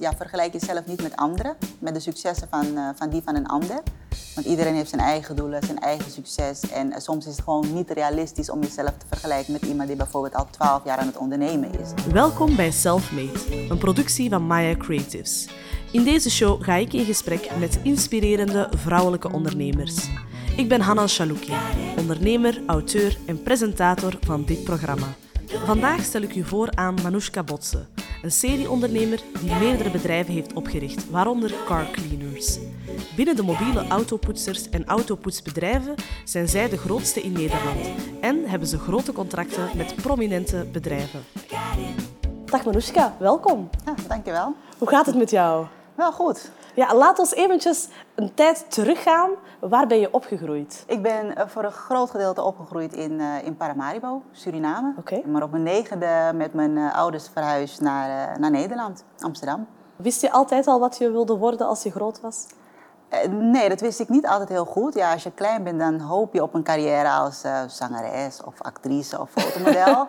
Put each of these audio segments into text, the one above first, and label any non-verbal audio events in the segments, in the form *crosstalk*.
Ja, vergelijk jezelf niet met anderen, met de successen van, uh, van die van een ander. Want iedereen heeft zijn eigen doelen, zijn eigen succes. En uh, soms is het gewoon niet realistisch om jezelf te vergelijken met iemand die bijvoorbeeld al 12 jaar aan het ondernemen is. Welkom bij Selfmade, een productie van Maya Creatives. In deze show ga ik in gesprek met inspirerende vrouwelijke ondernemers. Ik ben Hanna Chalouki, ondernemer, auteur en presentator van dit programma. Vandaag stel ik u voor aan Manoushka Botse, een serieondernemer die meerdere bedrijven heeft opgericht, waaronder Car Cleaners. Binnen de mobiele autopoetsers en autopoetsbedrijven zijn zij de grootste in Nederland en hebben ze grote contracten met prominente bedrijven. Dag Manoushka, welkom. Ja, dankjewel. Hoe gaat het met jou? Wel goed. Ja, laat ons eventjes een tijd teruggaan. Waar ben je opgegroeid? Ik ben eh, voor een groot gedeelte opgegroeid in, uh, in Paramaribo, Suriname. Maar op mijn negende met mijn uh, ouders verhuisd naar, naar Nederland, Amsterdam. Wist je altijd al wat je wilde worden als je groot was? nee, dat wist ik niet altijd heel goed. Ja, als je klein bent, dan hoop je op een carrière als zangeres of actrice of *laughs* fotomodel.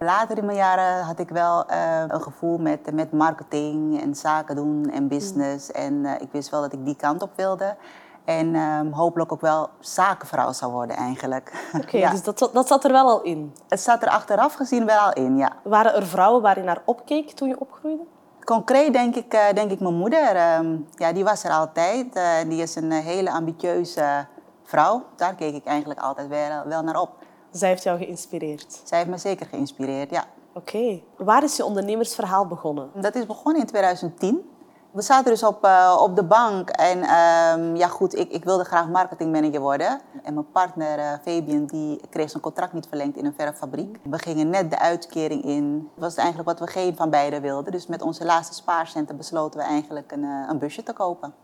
Later in mijn jaren had ik wel uh, een gevoel met, met marketing en zaken doen en business. Mm. En uh, ik wist wel dat ik die kant op wilde. En um, hopelijk ook wel zakenvrouw zou worden eigenlijk. *laughs* Oké, okay, ja. dus dat, dat zat er wel al in? Het zat er achteraf gezien wel al in, ja. Waren er vrouwen waar je naar opkeek toen je opgroeide? Concreet denk ik, uh, denk ik mijn moeder. Um, ja, die was er altijd. die is een hele ambitieuze vrouw. Daar keek ik eigenlijk altijd wel, wel naar op. Zij heeft jou geïnspireerd? Zij heeft me zeker geïnspireerd, ja. Oké. Okay. Waar is je ondernemersverhaal begonnen? Dat is begonnen in 2010. We zaten dus op, uh, op de bank en um, ja goed, ik, ik wilde graag marketingmanager worden. En mijn partner uh, Fabian die kreeg zijn contract niet verlengd in een verffabriek. We gingen net de uitkering in. Dat was eigenlijk wat we geen van beiden wilden. Dus met onze laatste spaarcenten besloten we eigenlijk een, uh, een busje te kopen.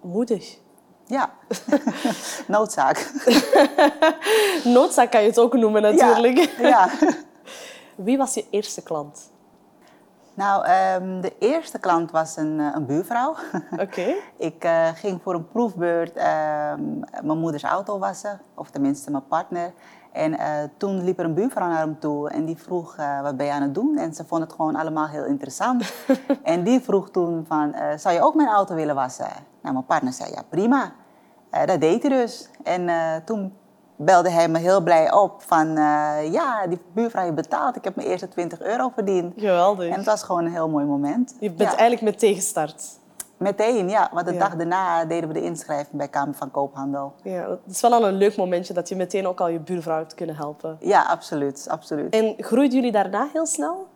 Moedig. Ja, *laughs* noodzaak. *laughs* noodzaak kan je het ook noemen natuurlijk. Ja. ja. *laughs* Wie was je eerste klant? Nou, um, de eerste klant was een, een buurvrouw. Oké. Okay. Ik uh, ging voor een proefbeurt uh, mijn moeders auto wassen, of tenminste mijn partner. En uh, toen liep er een buurvrouw naar hem toe en die vroeg, wat ben je aan het doen? En ze vond het gewoon allemaal heel interessant. en die vroeg toen van, zou je ook mijn auto willen wassen? Nou, mijn partner zei, ja prima. Uh, dat deed hij dus. En uh, toen belde hij me heel blij op van... Uh, ja, die buurvrouw heeft betaald. Ik heb mijn eerste 20 euro verdiend. Geweldig. En het was gewoon een heel mooi moment. Je bent ja. eigenlijk meteen gestart. Meteen, ja. Want de ja. dag daarna deden we de inschrijving bij Kamer van Koophandel. Ja, het is wel al een leuk momentje dat je meteen ook al je buurvrouw hebt kunnen helpen. Ja, absoluut. absoluut. En groeiden jullie daarna heel snel?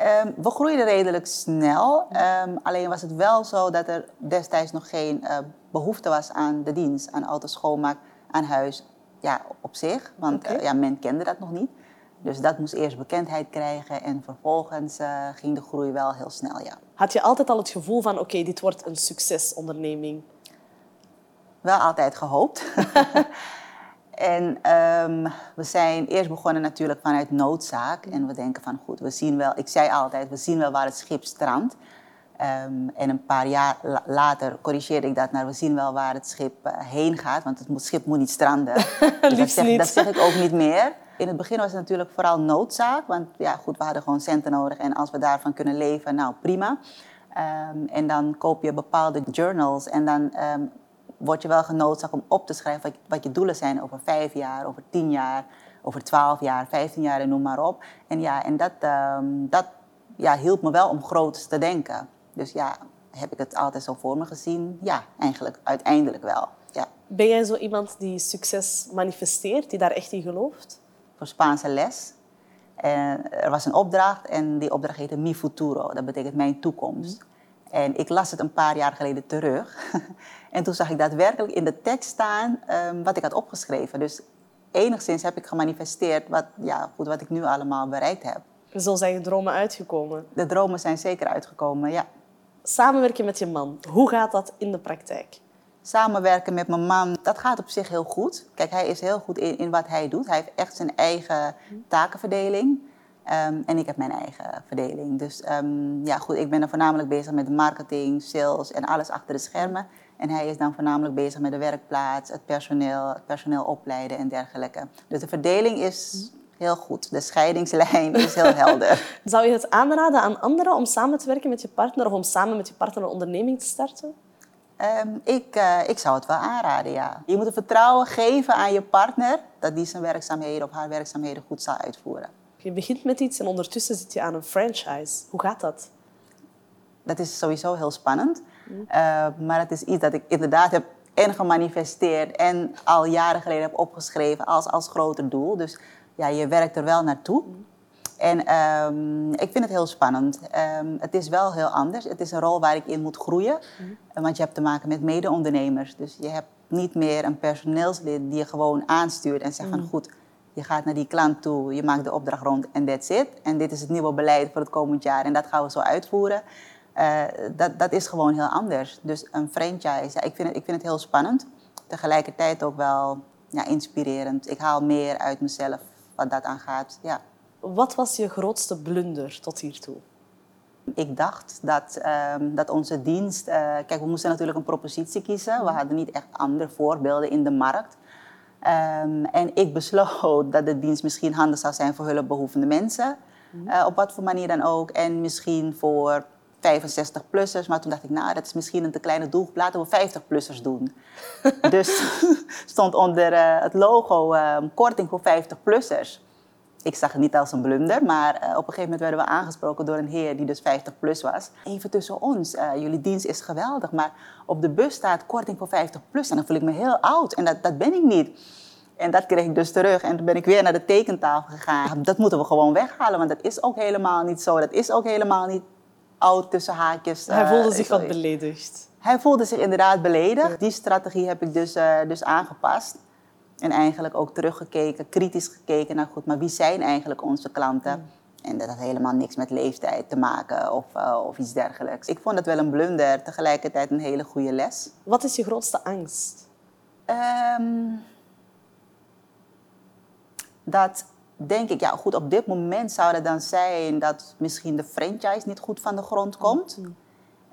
Um, we groeiden redelijk snel. Um, alleen was het wel zo dat er destijds nog geen uh, behoefte was aan de dienst, aan autoschoonmaak, aan huis. Ja, op zich, want okay. uh, ja, men kende dat nog niet. Dus dat moest eerst bekendheid krijgen en vervolgens uh, ging de groei wel heel snel, ja. Had je altijd al het gevoel van, oké, okay, dit wordt een succesonderneming? Wel altijd gehoopt. *laughs* En um, we zijn eerst begonnen natuurlijk vanuit noodzaak. En we denken van goed, we zien wel, ik zei altijd, we zien wel waar het schip strandt. Um, en een paar jaar later corrigeerde ik dat naar we zien wel waar het schip uh, heen gaat. Want het schip moet niet stranden. *laughs* dus dat, zeg, niet. dat zeg ik ook niet meer. In het begin was het natuurlijk vooral noodzaak. Want ja, goed, we hadden gewoon centen nodig. En als we daarvan kunnen leven, nou prima. Um, en dan koop je bepaalde journals. En dan um, word je wel genoodzaakt om op te schrijven wat, wat je doelen zijn over vijf jaar, over tien jaar, over twaalf jaar, vijftien jaar en noem maar op. En ja, en dat, um, dat ja, hielp me wel om groot te denken. Dus ja, heb ik het altijd zo voor me gezien? Ja, eigenlijk uiteindelijk wel. Ja. Ben jij zo iemand die succes manifesteert, die daar echt in gelooft? Voor Spaanse les. En er was een opdracht en die opdracht heette Mi Futuro. Dat betekent mijn toekomst. En ik las het een paar jaar geleden terug. *laughs* en toen zag ik daadwerkelijk in de tekst staan um, wat ik had opgeschreven. Dus enigszins heb ik gemanifesteerd wat, ja, goed, wat ik nu allemaal bereikt heb. Zo zijn je dromen uitgekomen? De dromen zijn zeker uitgekomen, ja. Samenwerken met je man, hoe gaat dat in de praktijk? Samenwerken met mijn man, dat gaat op zich heel goed. Kijk, hij is heel goed in, in wat hij doet. Hij heeft echt zijn eigen takenverdeling. Um, en ik heb mijn eigen verdeling. Dus um, ja, goed, ik ben dan voornamelijk bezig met marketing, sales en alles achter de schermen. En hij is dan voornamelijk bezig met de werkplaats, het personeel, het personeel opleiden en dergelijke. Dus de verdeling is heel goed. De scheidingslijn is heel helder. *laughs* Zou je het aanraden aan anderen om samen te werken met je partner of om samen met je partner een onderneming te starten? Ehm, ik, eh, ik zou het wel aanraden, ja. Je moet het vertrouwen geven aan je partner dat die zijn werkzaamheden of haar werkzaamheden goed zal uitvoeren. Je begint met iets en ondertussen zit je aan een franchise. Hoe gaat dat? Dat is sowieso heel spannend. Uh, maar het is iets dat ik inderdaad heb en gemanifesteerd en al jaren geleden heb opgeschreven als, als groter doel. Dus ja, je werkt er wel naartoe. En um, ik vind het heel spannend. Um, het is wel heel anders. Het is een rol waar ik in moet groeien. Mm. Want je hebt te maken met mede-ondernemers. Dus je hebt niet meer een personeelslid die je gewoon aanstuurt en zegt van goed, je gaat naar die klant toe, je maakt de opdracht rond en that's it. En dit is het nieuwe beleid voor het komend jaar en dat gaan we zo uitvoeren. Uh, dat, dat is gewoon heel anders. Dus een franchise, ja, ik, vind het, ik vind het heel spannend. Tegelijkertijd ook wel ja, inspirerend. Ik haal meer uit mezelf wat dat aangaat. Ja. Wat was je grootste blunder tot hiertoe? Ik dacht dat, um, dat onze dienst. Uh, kijk, we moesten natuurlijk een propositie kiezen. We hadden niet echt andere voorbeelden in de markt. Um, en ik besloot dat de dienst misschien handig zou zijn voor hulpbehoevende mensen. Uh, op wat voor manier dan ook. En misschien voor 65-plussers. Maar toen dacht ik, nou, dat is misschien een te kleine doelgroep. Laten we 50-plussers doen. *laughs* dus *laughs* stond onder uh, het logo uh, korting voor 50-plussers. Ik zag het niet als een blunder, maar uh, op een gegeven moment werden we aangesproken door een heer die dus 50 plus was. Even tussen ons, jullie dienst is geweldig, maar op de bus staat korting voor 50 plus. En dan voel ik me heel oud en dat, dat ben ik niet. En dat kreeg ik dus terug. En toen ben ik weer naar de tekentafel gegaan. Dat moeten we gewoon weghalen, want dat is ook helemaal niet zo. Dat is ook helemaal niet oud tussen haakjes. Hij voelde zich wat beledigd. Hij voelde zich inderdaad beledigd. Die strategie heb ik dus, uh, dus aangepast. En eigenlijk ook teruggekeken, kritisch gekeken naar goed, maar wie zijn eigenlijk onze klanten? Mm. En dat had helemaal niks met leeftijd te maken of, uh, of iets dergelijks. Ik vond het wel een blunder, tegelijkertijd een hele goede les. Wat is je grootste angst? Um, dat denk ik, ja goed, op dit moment zou het dan zijn dat misschien de franchise niet goed van de grond komt. Mm.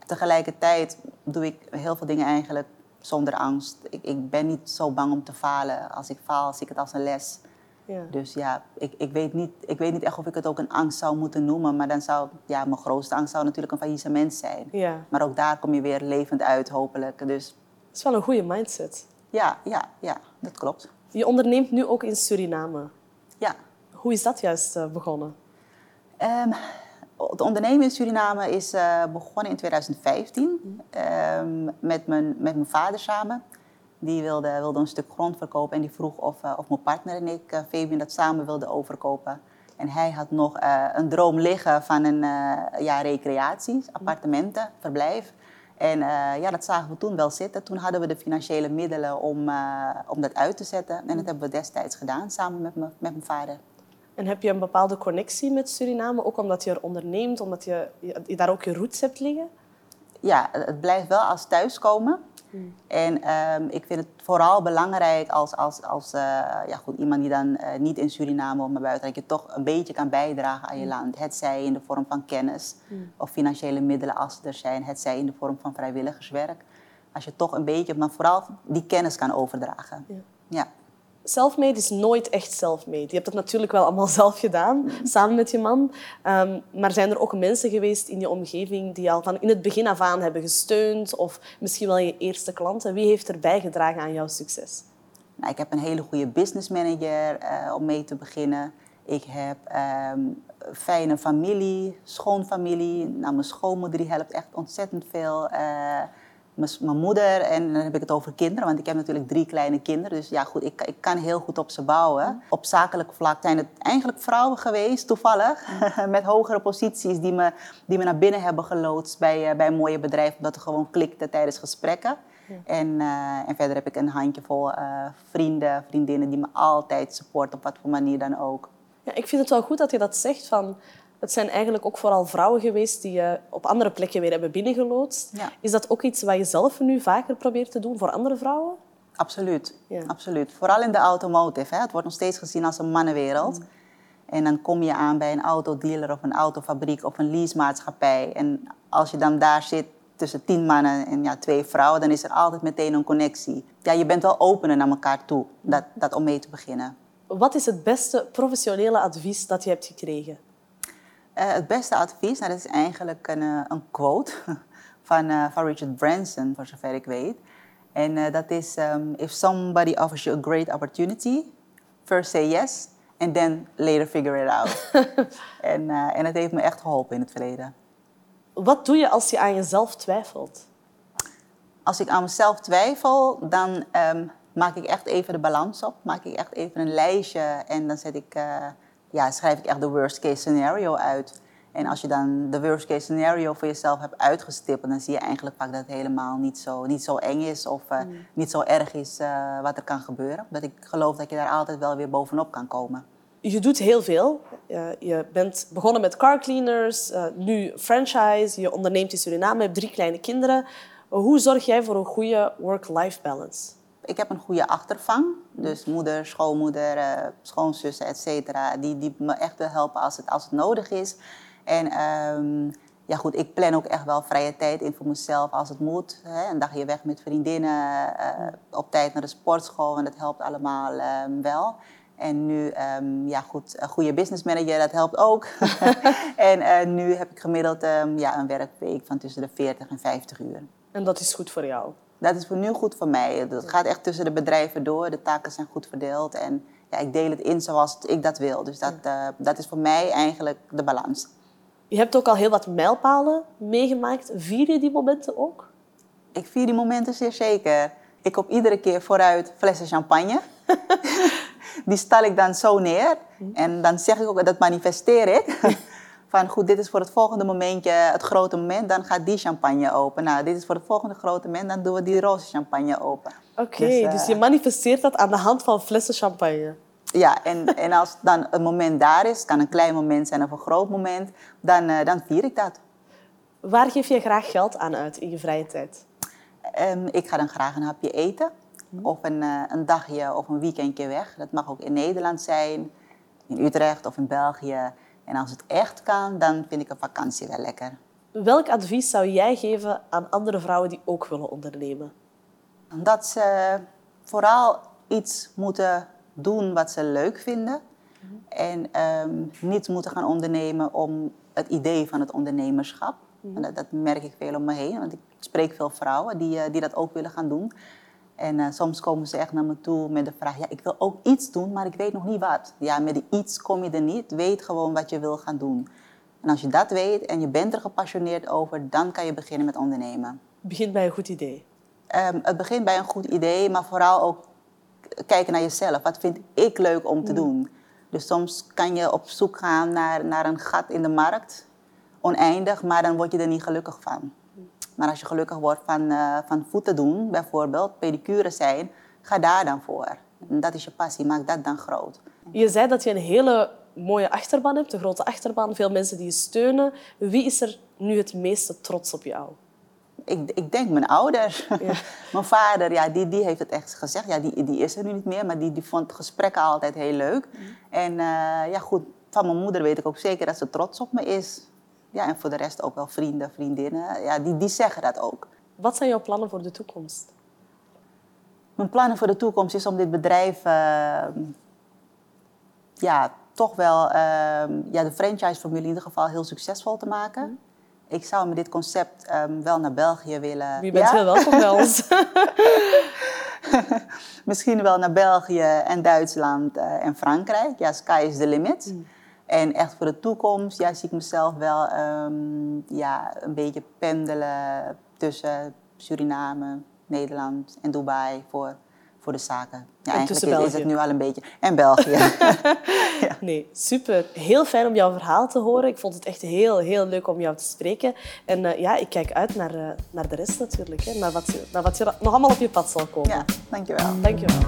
Tegelijkertijd doe ik heel veel dingen eigenlijk zonder angst. Ik, ik ben niet zo bang om te falen. Als ik faal, zie ik het als een les. Ja. Dus ja, ik, ik, weet niet, ik weet niet echt of ik het ook een angst zou moeten noemen. Maar dan zou, ja, mijn grootste angst zou natuurlijk een faillissement zijn. Ja. Maar ook daar kom je weer levend uit, hopelijk. Dus... Dat is wel een goede mindset. Ja, ja, ja, dat klopt. Je onderneemt nu ook in Suriname. Ja. Hoe is dat juist uh, begonnen? Um, het ondernemen in Suriname is uh, begonnen in 2015 um, met, mijn, met mijn vader samen. Die wilde, wilde een stuk grond verkopen en die vroeg of, uh, of mijn partner en ik, uh, Fabian, dat samen wilden overkopen. En hij had nog een droom liggen van een ja, recreatie, appartementen, verblijf. En ja, dat zagen we toen wel zitten. Toen hadden we de financiële middelen om, om dat uit te zetten. En dat hebben we destijds gedaan, samen met, me, met mijn vader. En heb je een bepaalde connectie met Suriname, ook omdat je er onderneemt, omdat je, je daar ook je roots hebt liggen? Ja, het blijft wel als thuiskomen. Hmm. En um, ik vind het vooral belangrijk als, als, als uh, ja, goed, iemand die dan uh, niet in Suriname of maar buiten, dat je toch een beetje kan bijdragen aan je hmm. land. Het zij in de vorm van kennis hmm. of financiële middelen als er zijn. Het zij in de vorm van vrijwilligerswerk. Als je toch een beetje, maar vooral die kennis kan overdragen. Ja. ja. Selfmade is nooit echt selfmade. Je hebt het natuurlijk wel allemaal *laughs* zelf gedaan, samen met je man. Um, maar zijn er ook mensen geweest in je omgeving die al van in het begin af aan hebben gesteund? Of misschien wel je eerste klanten? Wie heeft er bijgedragen aan jouw succes? Nou, ik heb een hele goede business manager uh, om mee te beginnen. Ik heb um, fijne familie, schoonfamilie. Nou, mijn schoonmoeder helpt echt ontzettend veel. Uh, mijn moeder en dan heb ik het over kinderen, want ik heb natuurlijk drie kleine kinderen. Dus ja, goed, ik, ik kan heel goed op ze bouwen. Op zakelijk vlak zijn het eigenlijk vrouwen geweest, toevallig, *laughs* met hogere posities die me, die me naar binnen hebben geloodst bij, uh, bij een mooie bedrijf, omdat het gewoon klikte tijdens gesprekken. En, uh, en verder heb ik een handjevol uh, vrienden, vriendinnen die me altijd supporten, op wat voor manier dan ook. Ja, ik vind het wel goed dat je dat zegt van het zijn eigenlijk ook vooral vrouwen geweest die je op andere plekken weer hebben binnengeloodst. Is dat ook iets wat je zelf nu vaker probeert te doen voor andere vrouwen? Absoluut. Ja. Absoluut. Vooral in de automotive. Hè. Het wordt nog steeds gezien als een mannenwereld. Mm. En dan kom je aan bij een autodealer of een autofabriek of een leasemaatschappij. En als je dan daar zit tussen tien mannen en ja, twee vrouwen, dan is er altijd meteen een connectie. Ja, je bent wel opener naar elkaar toe, dat, dat om mee te beginnen. Wat is het beste professionele advies dat je hebt gekregen? Uh, het beste advies, nou, dat is eigenlijk een, uh, een quote *laughs* van, uh, van Richard Branson, voor zover ik weet. En dat is: um, If somebody offers you a great opportunity, first say yes and then later figure it out. *laughs* en, en het heeft me echt geholpen in het verleden. Wat doe je als je aan jezelf twijfelt? Als ik aan mezelf twijfel, dan um, maak ik echt even de balans op. Maak ik echt even een lijstje en dan zet ik, uh, ja, schrijf ik echt de worst case scenario uit. En als je dan de worst case scenario voor jezelf hebt uitgestippeld, dan zie je eigenlijk vaak dat het helemaal niet zo, niet zo eng is of uh, mm. niet zo erg is uh, wat er kan gebeuren. Dat ik geloof dat je daar altijd wel weer bovenop kan komen. Je doet heel veel. je bent begonnen met car cleaners, nu franchise, je onderneemt in Suriname, je hebt drie kleine kinderen. Hoe zorg jij voor een goede work-life balance? Ik heb een goede achtervang. Dus moeder, schoonmoeder, uh, schoonzussen, et cetera. Die, die me echt wil helpen als het, als het nodig is. En um, ja goed, ik plan ook echt wel vrije tijd in voor mezelf als het moet. Hè. Een dagje weg met vriendinnen, uh, op tijd naar de sportschool. En dat helpt allemaal um, wel. En nu, um, ja goed, een goede business manager, dat helpt ook. *laughs* en uh, nu heb ik gemiddeld ja, een werkweek van tussen de 40 en 50 uur. En dat is goed voor jou? Dat is voor nu goed voor mij. Dat gaat echt tussen de bedrijven door. De taken zijn goed verdeeld. En ja, ik deel het in zoals ik dat wil. Dus dat, uh, dat is voor mij eigenlijk de balans. Je hebt ook al heel wat mijlpalen meegemaakt. Vier je die momenten ook? Ik vier die momenten zeer zeker. Ik koop iedere keer vooruit flessen champagne. *laughs* die stal ik dan zo neer. Hm. En dan zeg ik ook, dat manifesteer ik. *laughs* van goed, dit is voor het volgende momentje, het grote moment, dan gaat die champagne open. Nou, dit is voor het volgende grote moment, dan doen we die roze champagne open. Oké, dus, dus, je manifesteert dat aan de hand van flessen champagne. Ja, en, en als dan een moment daar is, kan een klein moment zijn of een groot moment, dan, uh, dan vier ik dat. Waar geef je graag geld aan uit in je vrije tijd? Um, ik ga dan graag een hapje eten. Hm. Of een, uh, een dagje of een weekendje weg. Dat mag ook in Nederland zijn, in Utrecht of in België. En als het echt kan, dan vind ik een vakantie wel lekker. Welk advies zou jij geven aan andere vrouwen die ook willen ondernemen? Dat ze vooral iets moeten doen wat ze leuk vinden. En um, niet moeten gaan ondernemen om het idee van het ondernemerschap. Mm dat, dat, merk ik veel om me heen, want ik spreek veel vrouwen die, uh, die dat ook willen gaan doen. En uh, soms komen ze echt naar me toe met de vraag: ja, ik wil ook iets doen, maar ik weet nog niet wat. Ja, met die iets kom je er niet. Weet gewoon wat je wil gaan doen. En als je dat weet en je bent er gepassioneerd over, dan kan je beginnen met ondernemen. Het begint bij een goed idee. Um, het begint bij een goed idee, maar vooral ook kijken naar jezelf. Wat vind ik leuk om te mm. doen? Dus soms kan je op zoek gaan naar, naar een gat in de markt, oneindig, maar dan word je er niet gelukkig van. Maar als je gelukkig wordt van, uh, van voeten doen, bijvoorbeeld, pedicure zijn, ga daar dan voor. En dat is je passie, maak dat dan groot. Je zei dat je een hele mooie achterban hebt, een grote achterban, veel mensen die je steunen. Wie is er nu het meeste trots op jou? Ik, ik denk mijn ouders. Ja. *laughs* mijn vader, ja, die, die heeft het echt gezegd. Ja, die, die is er nu niet meer, maar die, die vond gesprekken altijd heel leuk. Mm. En uh, ja, goed, van mijn moeder weet ik ook zeker dat ze trots op me is. Ja, en voor de rest ook wel vrienden, vriendinnen. Ja, die, die zeggen dat ook. Wat zijn jouw plannen voor de toekomst? Mijn plannen voor de toekomst is om dit bedrijf uh, ja, toch wel uh, ja, de franchise-formule in ieder geval heel succesvol te maken. Mm. Ik zou met dit concept um, wel naar België willen. Je bent ja? heel welkom bij ons. Misschien wel naar België en Duitsland uh, en Frankrijk. Ja, sky is the limit. Mm. En echt voor de toekomst ja, zie ik mezelf wel um, ja, een beetje pendelen tussen Suriname, Nederland en Dubai voor, voor de zaken. Ja, en eigenlijk is, is het nu al een beetje. En België. *laughs* ja. Nee, super. Heel fijn om jouw verhaal te horen. Ik vond het echt heel, heel leuk om jou te spreken. En uh, ja, ik kijk uit naar, uh, naar de rest natuurlijk. Hè. Naar, wat, naar wat je nog allemaal op je pad zal komen. Ja, dankjewel. Dankjewel.